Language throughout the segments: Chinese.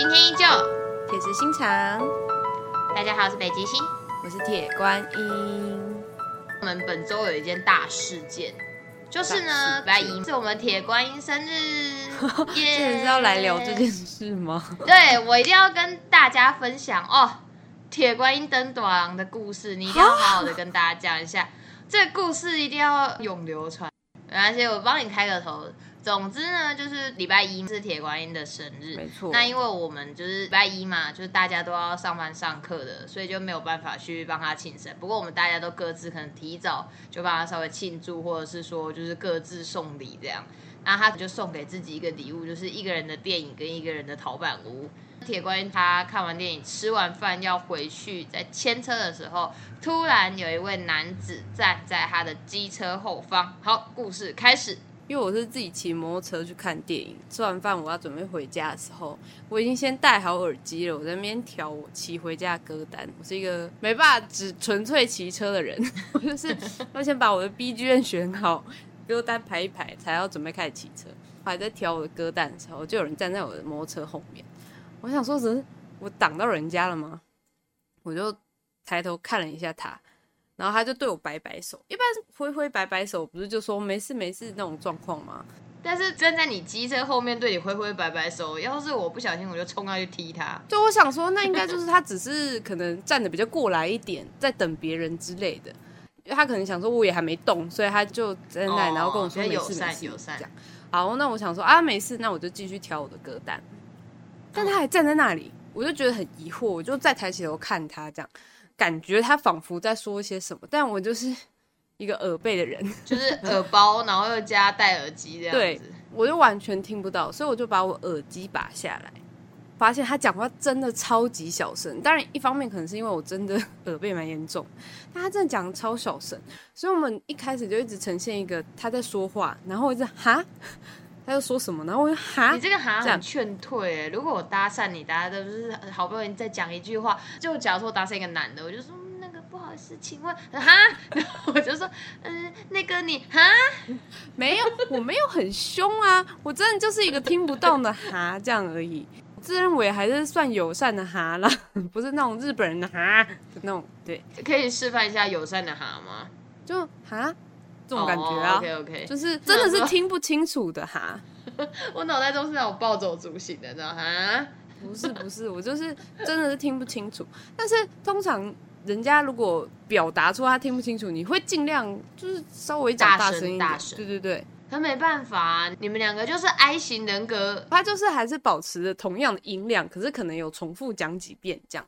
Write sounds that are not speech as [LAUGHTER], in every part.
今天依旧，铁石心肠，大家好，我是北极星。我是铁观音。我们本周有一件大事件，就是呢，礼拜一是我们铁观音生日，耶！这是要来聊这件事吗？对，我一定要跟大家分享哦，铁观音登短廊的故事，你一定要好好的跟大家讲一下，这个故事一定要永流传。没关系我帮你开个头。总之呢，就是礼拜一是铁观音的生日，没错。那因为我们就是礼拜一嘛，就是大家都要上班上课的，所以就没有办法去帮他庆生。不过我们大家都各自可能提早就帮他稍微庆祝，或者是说就是各自送礼这样。那他就送给自己一个礼物，就是一个人的电影跟一个人的陶板屋。铁观音他看完电影吃完饭要回去，在牵车的时候，突然有一位男子站在他的机车后方。好，故事开始。因为我是自己骑摩托车去看电影，吃完饭我要准备回家的时候，我已经先戴好耳机了，我在那边调我骑回家的歌单。我是一个没办法只纯粹骑车的人，[LAUGHS] 我就是要先把我的 B G M 选好，歌单排一排，才要准备开始骑车。还在调我的歌单的时候，就有人站在我的摩托车后面。我想说，是我挡到人家了吗？我就抬头看了一下他。然后他就对我摆摆手，一般挥挥摆摆手，不是就说没事没事那种状况吗？但是站在你机车后面对你挥挥摆摆手，要是我不小心，我就冲上去踢他。就我想说，那应该就是他只是可能站的比较过来一点，在等别人之类的。他可能想说我也还没动，所以他就在那，然后跟我说没事没事这样。好，那我想说啊没事，那我就继续挑我的歌单。但他还站在那里，我就觉得很疑惑，我就再抬起头看他这样。感觉他仿佛在说些什么，但我就是 [LAUGHS] 一个耳背的人，[LAUGHS] 就是耳包，然后又加戴耳机这样子，我就完全听不到，所以我就把我耳机拔下来，发现他讲话真的超级小声。当然，一方面可能是因为我真的耳背蛮严重，[LAUGHS] 但他真的讲的超小声，所以我们一开始就一直呈现一个他在说话，然后我一直哈。他又说什么？然后我就哈，你这个哈很劝退。如果我搭讪你，大家都是好不容易再讲一句话，就假如说我搭讪一个男的，我就说那个不好意思，请问哈，然 [LAUGHS] 后我就说嗯，那个你哈，没有，我没有很凶啊，我真的就是一个听不懂的哈这样而已。自认为还是算友善的哈啦，不是那种日本人的哈那种。对，可以示范一下友善的哈吗？就哈。这种感觉啊，OK OK，就是真的是听不清楚的哈。[LAUGHS] 我脑袋中是那种暴走族型的，知道哈？不是不是，我就是真的是听不清楚。但是通常人家如果表达出他听不清楚，你会尽量就是稍微讲大声一点。对对对，可没办法，你们两个就是 I 型人格，他就是还是保持着同样的音量，可是可能有重复讲几遍这样，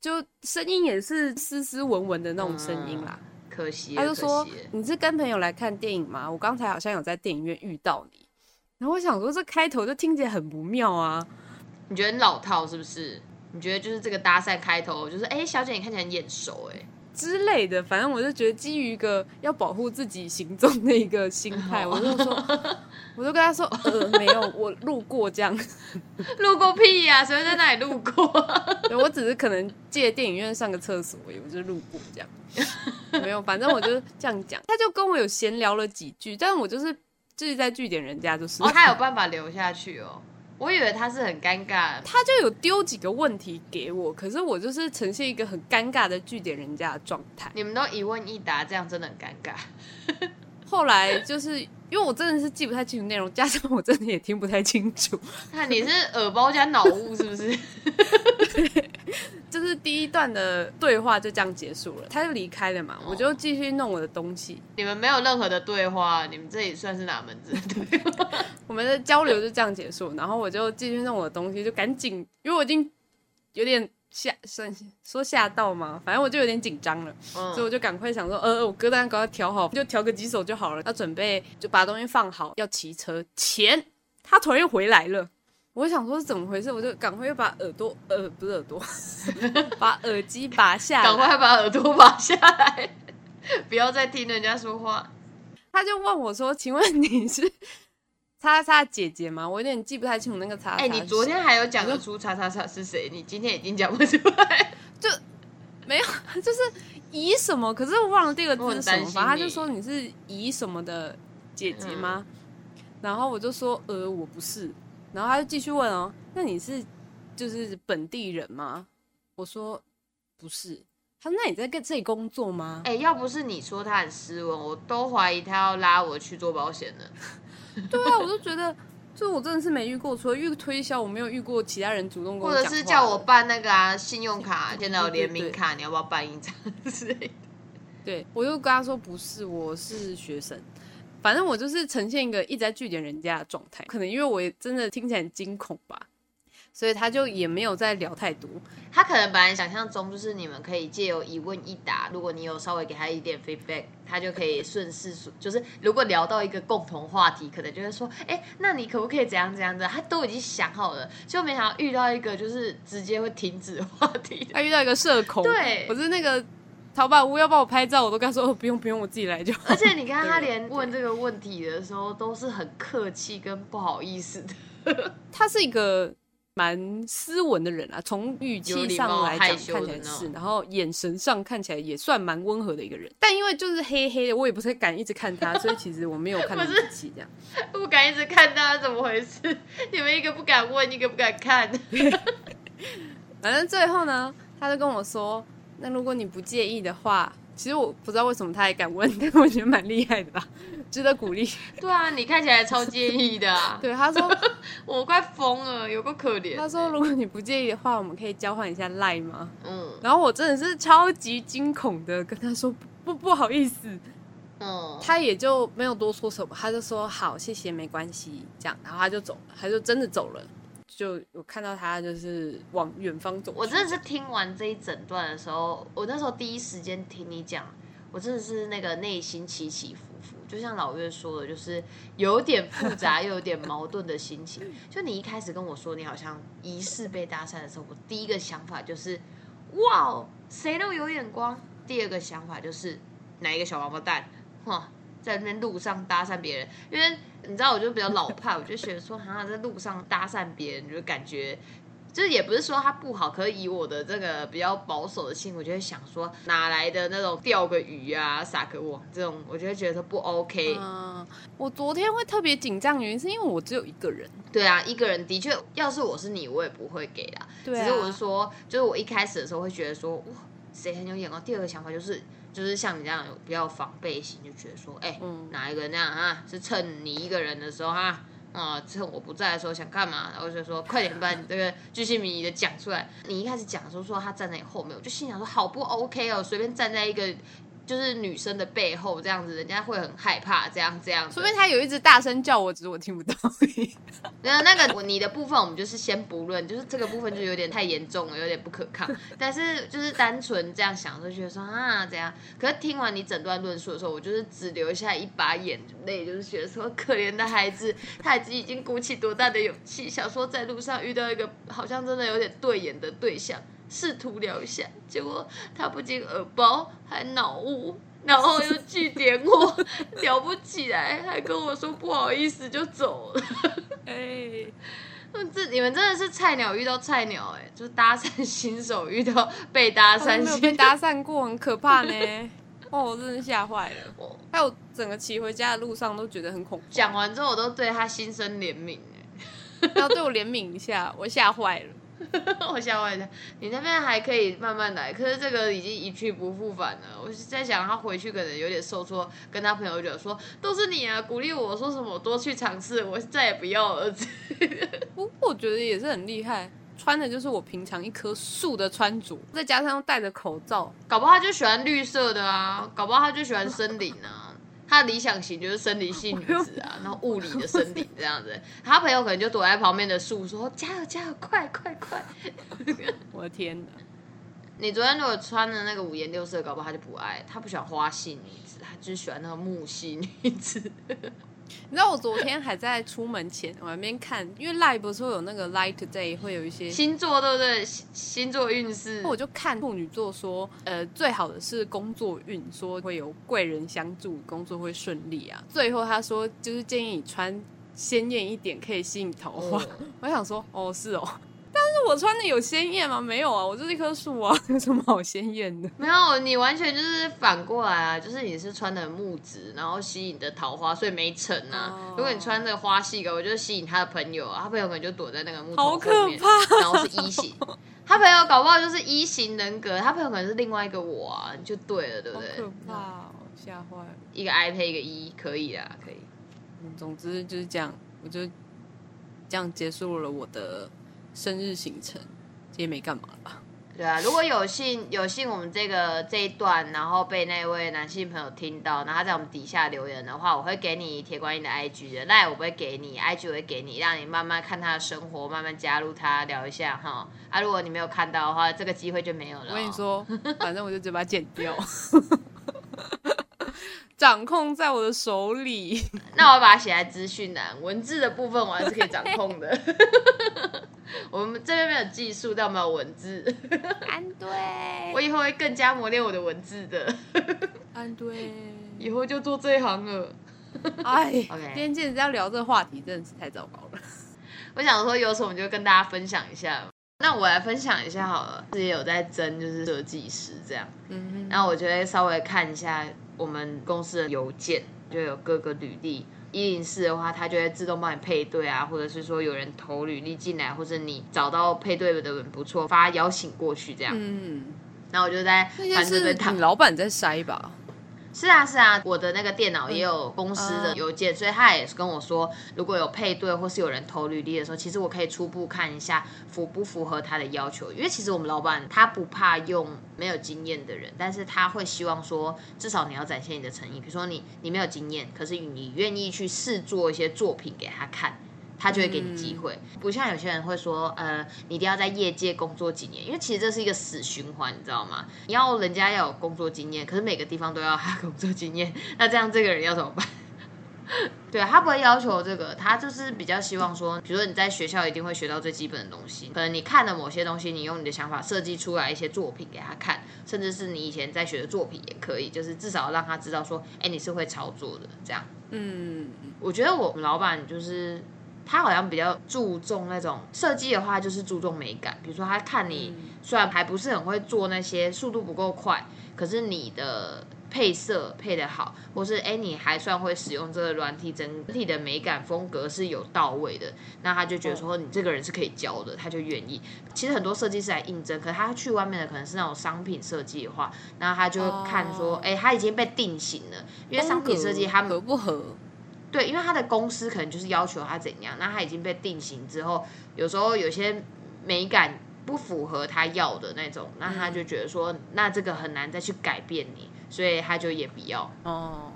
就声音也是斯斯文文的那种声音啦。可惜，他就说：“你是跟朋友来看电影吗？我刚才好像有在电影院遇到你。”然后我想说，这开头就听起来很不妙啊！你觉得老套是不是？你觉得就是这个搭讪开头，就是哎，小姐你看起来很眼熟哎之类的。反正我就觉得基于一个要保护自己行踪的一个心态，我就说，我就跟他说：“呃，没有，我路过这样，路过屁呀？谁会在那里路过？我只是可能借电影院上个厕所，我就路过这样。”没有，反正我就这样讲，他就跟我有闲聊了几句，但我就是就是在据点人家，就是他有办法留下去哦。我以为他是很尴尬，他就有丢几个问题给我，可是我就是呈现一个很尴尬的据点人家的状态。你们都一问一答，这样真的很尴尬。后来就是因为我真的是记不太清楚内容，加上我真的也听不太清楚。那你是耳包加脑雾是不是？[LAUGHS] 就是第一段的对话就这样结束了，他就离开了嘛，我就继续弄我的东西。你们没有任何的对话，你们这里算是哪门子？[LAUGHS] 我们的交流就这样结束，然后我就继续弄我的东西，就赶紧，因为我已经有点吓，算说吓到嘛，反正我就有点紧张了，所以我就赶快想说，呃，我歌单赶快调好，就调个几首就好了。要准备就把东西放好，要骑车前，他突然又回来了。我想说是怎么回事，我就赶快又把耳朵，呃，不是耳朵，[LAUGHS] 把耳机拔下，赶快把耳朵拔下来，[LAUGHS] 不要再听人家说话。他就问我说：“请问你是叉叉姐姐吗？”我有点记不太清楚那个叉。哎，你昨天还有讲得出叉叉叉是谁？你今天已经讲不出来，[LAUGHS] 就没有，[LAUGHS] 就是以什么？可是我忘了第二个字是什么。反正他就说你是以什么的姐姐吗？然后我就说：“呃，我不是。”然后他就继续问哦，那你是就是本地人吗？我说不是。他说那你在跟这里工作吗？哎、要不是你说他很斯文，我都怀疑他要拉我去做保险的。[LAUGHS] 对啊，我都觉得，就我真的是没遇过，除了遇推销，我没有遇过其他人主动跟我讲话者是叫我办那个啊，信用卡，现在有联名卡，你要不要办一张之类的？[LAUGHS] 对，我就跟他说不是，我是学生。反正我就是呈现一个一直在拒点人家的状态，可能因为我也真的听起来很惊恐吧，所以他就也没有再聊太多。他可能本来想象中就是你们可以借由一问一答，如果你有稍微给他一点 feedback，他就可以顺势说，就是如果聊到一个共同话题，可能就会说，哎、那你可不可以怎样怎样的？他都已经想好了，就没想到遇到一个就是直接会停止话题。[LAUGHS] 他遇到一个社恐，对我是那个淘宝屋要帮我拍照，我都跟他说哦不用不用，我自己来就好。而且你看他对连问这个问题的时候都是很客气跟不好意思的。他是一个蛮斯文的人啊，从语有气上来讲看起来是，然后眼神上看起来也算蛮温和的一个人。但因为就是黑黑的，我也不太敢一直看他，[LAUGHS] 所以其实我没有看得不是仔细这样。不敢一直看他怎么回事，[LAUGHS] 你们一个不敢问，一个不敢看。[LAUGHS] 反正最后呢，他就跟我说，那如果你不介意的话，其实我不知道为什么他还敢问，但我觉得蛮厉害的啦，值得鼓励。对啊，你看起来超介意的、啊，[LAUGHS] 对，他说，[LAUGHS] 我快疯了，有个可怜。他说如果你不介意的话，我们可以交换一下赖吗？嗯然后我真的是超级惊恐的跟他说不不好意思，嗯，他也就没有多说什么，他就说好谢谢没关系这样，然后他就走了，他就真的走了，就我看到他就是往远方走。我真的是听完这一整段的时候，我那时候第一时间听你讲，我真的是那个内心起起伏伏，就像老岳说的，就是有点复杂又有点矛盾的心情。就你一开始跟我说你好像疑似被搭讪的时候，我第一个想法就是，哇，哦，谁都有眼光。第二个想法就是哪一个小王八蛋，哇，在那路上搭讪别人，因为你知道，我就比较老派，我就觉得说，哈，在路上搭讪别人，就感觉。就是也不是说他不好，可是以我的这个比较保守的心，我就会想说，哪来的那种钓个鱼啊、撒个网这种，我就会觉得不 OK。嗯，我昨天会特别紧张，原因是因为我只有一个人。对啊，一个人的确，要是我是你，我也不会给啦。对啊只是我是说，就是我一开始的时候会觉得说，哇，谁很有眼光。第二个想法就是，就是像你这样有比较防备心，就觉得说，哎、嗯哪一个那样啊，是趁你一个人的时候哈。啊，趁我不在的时候想干嘛？然后就说快点把你这个居心迷疑的讲出来。你一开始讲的时候说他站在你后面，我就心想说好不 OK 哦，随便站在一个就是女生的背后这样子，人家会很害怕，这样这样子。除非他有一直大声叫我，只是我听不到而已。[LAUGHS] 那那个你的部分，我们就是先不论，就是这个部分就有点太严重了，有点不可抗。但是就是单纯这样想，就觉得说啊怎样。可是听完你整段论述的时候，我就是只留下一把眼泪，就是觉得说可怜的孩子，他已经鼓起多大的勇气，想说在路上遇到一个好像真的有点对眼的对象，试图聊一下，结果他不仅耳包，还脑雾。然后又据点我，[LAUGHS] 聊不起来，还跟我说不好意思就走了。哎，嗯 [LAUGHS] 这你们真的是菜鸟遇到菜鸟哎、就是搭讪新手遇到被搭讪没有新被搭讪过，很可怕呢。[LAUGHS] 哦，我真的吓坏了。我还有整个骑回家的路上都觉得很恐怖。讲完之后，我都对他心生怜悯哎、要对我怜悯一下，我吓坏了。[LAUGHS] 我吓坏了。你那边还可以慢慢来，可是这个已经一去不复返了。我是在想他回去可能有点受挫，跟他朋友就说都是你啊，鼓励我说什么多去尝试，我再也不要了。[LAUGHS] 不过我觉得也是很厉害，穿的就是我平常一棵树的穿着，再加上又戴着口罩，搞不好他就喜欢绿色的啊，搞不好他就喜欢森林啊。他的理想型就是生理系女子啊，[LAUGHS] 然后物理的生理这样子。他朋友可能就躲在旁边的树说：“加油加油，快快快！” [LAUGHS] 我的天哪！你昨天如果穿的那个五颜六色，搞不好他就不爱，他不喜欢花系女子，他就是喜欢那个木系女子。你知道我昨天还在出门前，我那边看，因为 Live 不是会有那个 Light Today 会有一些，星座对不对？星星座运势，我就看处女座说，呃，最好的是工作运，说会有贵人相助，工作会顺利啊。最后他说，就是建议你穿鲜艳一点，可以吸引桃花。哦 [LAUGHS] 我想说，哦，是哦。我穿的有鲜艳吗？没有啊，我就是一棵树啊，[LAUGHS] 有什么好鲜艳的？没有，你完全就是反过来啊，就是你是穿的木质，然后吸引的桃花，所以没成啊。哦如果你穿的花系的，我就吸引他的朋友啊，他朋友可能就躲在那个木头好后面，可怕然后是一型。[LAUGHS] 他朋友搞不好就是一型人格，他朋友可能是另外一个我啊，就对了，对不对？好可怕哦，吓坏了。一个 I 配一个一，可以啊，可以。嗯总之就是这样，我就这样结束了我的生日行程，也没干嘛吧。对啊，如果有幸有幸我们这个这一段，然后被那位男性朋友听到，然后他在我们底下留言的话，我会给你铁观音的 IG 的，那我不会给你，IG 我会给你，让你慢慢看他的生活，慢慢加入他聊一下哈。啊，如果你没有看到的话，这个机会就没有了、哦我跟你，说，[LAUGHS] 反正我就直接把它剪掉，[LAUGHS] 掌控在我的手里。那我把它写在资讯栏，文字的部分我还是可以掌控的。[LAUGHS] [LAUGHS] 我们这边没有技术，但我们有文字，安对，[LAUGHS] 我以后会更加磨练我的文字的，[LAUGHS] 安对。以后就做这一行了。哎 OK 今天简直要聊这个话题，真的是太糟糕了。我想说有什么就跟大家分享一下。那我来分享一下好了，自己有在争就是设计师这样，嗯然后我就会稍微看一下我们公司的邮件，就有各个履历。一零四的话，它就会自动帮你配对啊，或者是说有人投履历进来，或者你找到配对的人不错，发邀请过去这样。嗯，然后我就在那些反正是你老板在筛吧？是啊是啊，我的那个电脑也有公司的嗯邮件，所以他也是跟我说，如果有配对或是有人投履历的时候，其实我可以初步看一下符不符合他的要求。因为其实我们老板他不怕用没有经验的人，但是他会希望说，至少你要展现你的诚意。比如说你你没有经验，可是你愿意去试做一些作品给他看。他就会给你机会，不像有些人会说，呃，你一定要在业界工作几年，因为其实这是一个死循环，你知道吗？你要人家要有工作经验，可是每个地方都要他 [LAUGHS] 工作经验，那这样这个人要怎么办？[LAUGHS] 对他不会要求这个，他就是比较希望说，比如说你在学校一定会学到最基本的东西，可能你看了某些东西，你用你的想法设计出来一些作品给他看，甚至是你以前在学的作品也可以，就是至少让他知道说，哎，你是会操作的这样。嗯，我觉得我们老板就是他好像比较注重那种设计的话，就是注重美感。比如说他看你虽然还不是很会做那些，速度不够快，可是你的配色配的好，或是哎你还算会使用这个软体，整体的美感风格是有到位的，那他就觉得说你这个人是可以教的，他就愿意。其实很多设计师来应征，可是他去外面的可能是那种商品设计的话，那他就看说，哦哎、他已经被定型了，因为商品设计他们合不合？对，因为他的公司可能就是要求他怎样，那他已经被定型之后，有时候有些美感不符合他要的那种，那他就觉得说，那这个很难再去改变你，所以他就也不要。哦，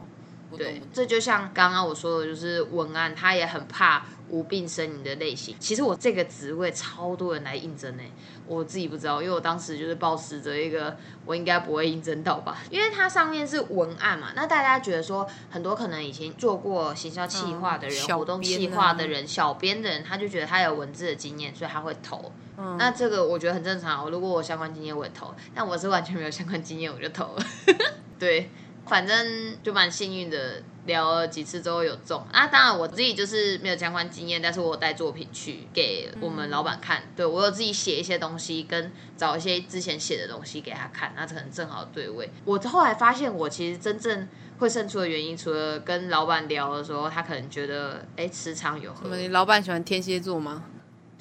对，这就像刚刚我说的，就是文案，他也很怕无病呻吟的类型。其实我这个职位超多人来应征呢、我自己不知道，因为我当时就是抱持着一个我应该不会应征到吧，因为它上面是文案嘛，那大家觉得说很多可能以前做过行销企划的人、嗯活动编企划啊的人、小编的人，他就觉得他有文字的经验，所以他会投。嗯。那这个我觉得很正常，如果我相关经验我也投，但我是完全没有相关经验我就投了。[LAUGHS] 对，反正就蛮幸运的，聊了几次之后有中啊。当然我自己就是没有相关经验，但是我有带作品去给我们老板看，对我有自己写一些东西，跟找一些之前写的东西给他看，那可能正好对位。我后来发现，我其实真正会胜出的原因，除了跟老板聊的时候，他可能觉得哎磁场有合？，你老板喜欢天蝎座吗？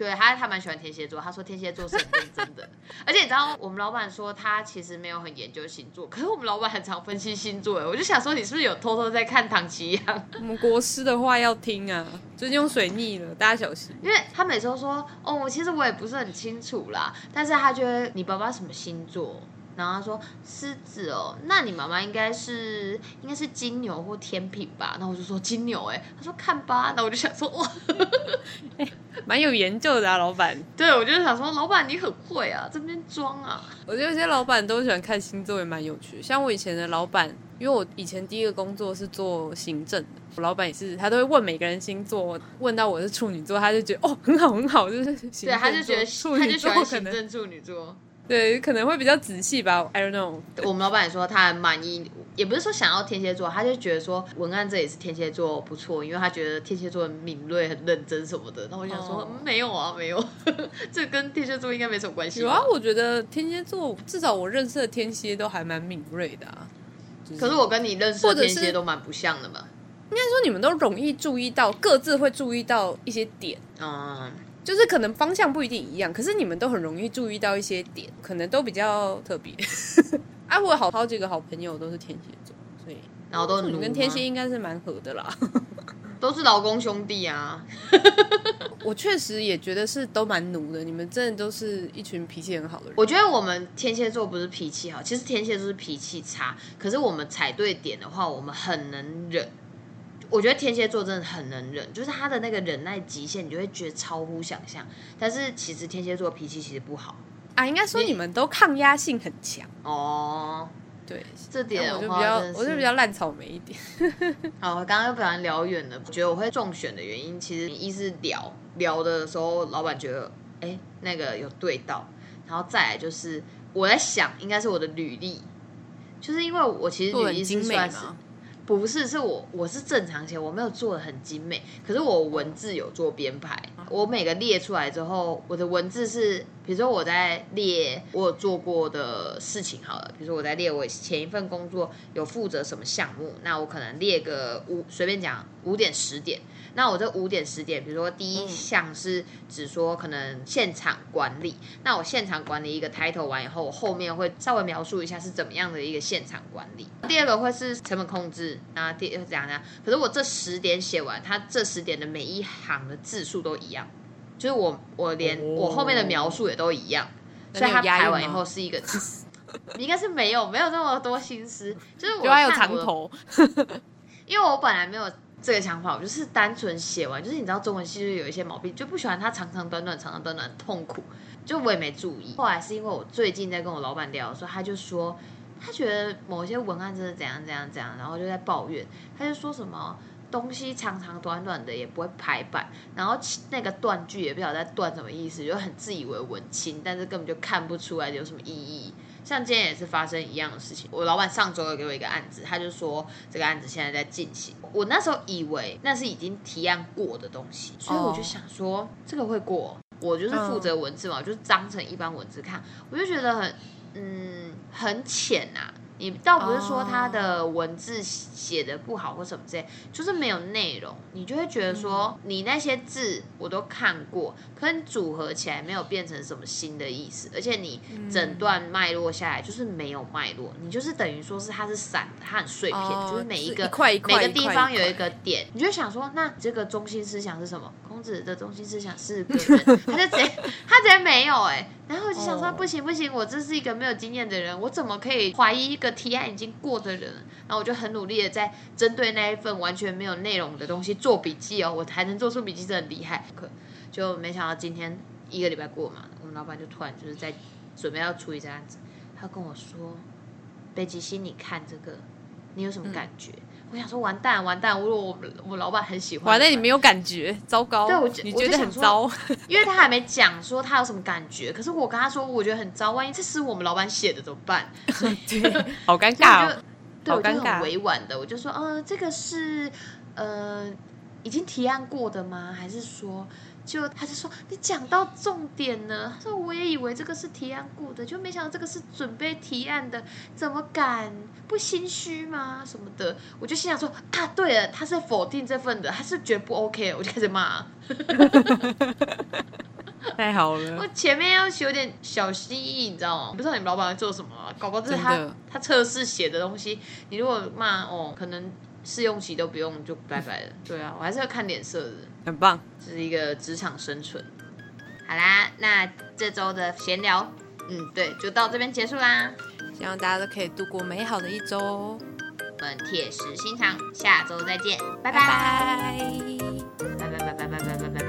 对他，他蛮喜欢天蝎座。他说天蝎座是很认真的，而且你知道，我们老板说他其实没有很研究星座，可是我们老板很常分析星座。哎，我就想说，你是不是有偷偷在看唐奇阳？我们国师的话要听啊，最近用水逆了，大家小心。因为他每次都说，哦，我其实我也不是很清楚啦，但是他觉得你爸爸什么星座？然后他说狮子哦，那你妈妈应该是应该是金牛或天平吧？那我就说金牛，哎，他说看吧，那我就想说哇，[LAUGHS] [LAUGHS] 蛮有研究的啊，老板。对我就是想说，老板你很会啊，这边装啊，我觉得有些老板都喜欢看星座，也蛮有趣的。像我以前的老板，因为我以前第一个工作是做行政的，我老板也是，他都会问每个人星座，问到我是处女座，他就觉得哦很好很好，就是行对，他就觉得处女座可能处女座。[LAUGHS] 对，可能会比较仔细吧。I don't know。我们老板也说他很满意，也不是说想要天蝎座，他就觉得说文案这也是天蝎座不错，因为他觉得天蝎座很敏锐、很认真什么的。那我想说、没有啊，没有，[LAUGHS] 这跟天蝎座应该没什么关系吧。有啊，我觉得天蝎座至少我认识的天蝎都还蛮敏锐的啊。就可是我跟你认识的天蝎都蛮不像的嘛。应该说你们都容易注意到，各自会注意到一些点。嗯，就是可能方向不一定一样，可是你们都很容易注意到一些点，可能都比较特别。[LAUGHS] 啊，我有好好几个好朋友都是天蝎座，所以然后都很奴你跟天蝎应该是蛮合的啦。[LAUGHS] 都是劳工兄弟啊。[LAUGHS] 我确实也觉得是都蛮奴的，你们真的都是一群脾气很好的人。我觉得我们天蝎座不是脾气好，其实天蝎座是脾气差。可是我们踩对点的话，我们很能忍。我觉得天蝎座真的很能忍，就是他的那个忍耐极限，你就会觉得超乎想象。但是其实天蝎座脾气其实不好啊，应该说你你们都抗压性很强。哦。对，这点我就比较，我就是比较烂草莓一点。好，我刚刚又不小心聊远了。我觉得我会中选的原因，其实一是聊聊的时候，老板觉得哎那个有对到，然后再来就是我在想，应该是我的履历，就是因为我其实履历是算是吗？不是，是我我是正常写，我没有做的很精美，可是我文字有做编排，我每个列出来之后，我的文字是，比如说我在列我有做过的事情好了，比如说我在列我前一份工作有负责什么项目，那我可能列个五随便讲五点十点，那我这五点十点，比如说第一项是指说可能现场管理，那我现场管理一个 title 完以后，我后面会稍微描述一下是怎么样的一个现场管理。第二个会是成本控制，啊，第怎样怎样。可是我这十点写完，它这十点的每一行的字数都一样，就是我我连哦我后面的描述也都一样，那所以它你有押韵排完以吗后是一个。[LAUGHS] 应该是没有没有那么多心思，就是我就还有长头，因为我本来没有这个想法，我就是单纯写完，就是你知道中文系就是有一些毛病，就不喜欢它长长短短、长长短短，痛苦。就我也没注意，后来是因为我最近在跟我老板聊的时候，他就说他觉得某些文案真的怎样怎样怎样，然后就在抱怨，他就说什么。东西长长短短的也不会排版，然后那个断句也不晓得在断什么意思，就很自以为文青，但是根本就看不出来有什么意义。像今天也是发生一样的事情，我老板上周有给我一个案子，他就说这个案子现在在进行。我那时候以为那是已经提案过的东西，所以我就想说这个会过。我就是负责文字嘛，我就是当成一般文字看，我就觉得很嗯很浅呐、你倒不是说他的文字写的不好或什么之类，就是没有内容，你就会觉得说你那些字我都看过，可你组合起来没有变成什么新的意思，而且你整段脉络下来就是没有脉络，你就是等于说是它是散的，它很碎片，哦就是每一个块每个地方有一个点，你就想说，那这个中心思想是什么？孔子的中心思想是个人，他就直接他直接没有哎、然后我就想说，哦不行不行，我这是一个没有经验的人，我怎么可以怀疑一个提案已经过的人？然后我就很努力的在针对那一份完全没有内容的东西做笔记哦，我还能做出笔记，真的很厉害。可就没想到今天一个礼拜过嘛，我们老板就突然就是在准备要处理这个案子，他跟我说，北极星，你看这个，你有什么感觉？我想说完蛋完蛋，如果我我老板很喜欢，完蛋，你没有感觉，糟糕。对我觉你觉得很糟，[LAUGHS] 因为他还没讲说他有什么感觉，可是我跟他说我觉得很糟，万一这是我们老板写的怎么办？[LAUGHS] 对，[LAUGHS] 好尴尬哦。对，我就很委婉的，我就说，呃，这个是呃已经提案过的吗？还是说，就他就说你讲到重点了？他说我也以为这个是提案过的，就没想到这个是准备提案的，怎么敢不心虚吗？什么的，我就心想说啊，对了，他是否定这份的，他是觉得不 OK，我就开始骂。[LAUGHS] 太好了我，前面要有点小心翼翼，你知道吗？不知道你们老板在做什么、啊，搞不好这是他他测试写的东西。你如果骂哦，可能试用期都不用就拜拜了。[LAUGHS] 对啊，我还是要看脸色的。很棒，这是一个职场生存。好啦，那这周的闲聊，嗯，对，就到这边结束啦。希望大家都可以度过美好的一周。我们铁石心肠，下周再见，拜拜，拜拜拜拜拜拜拜拜。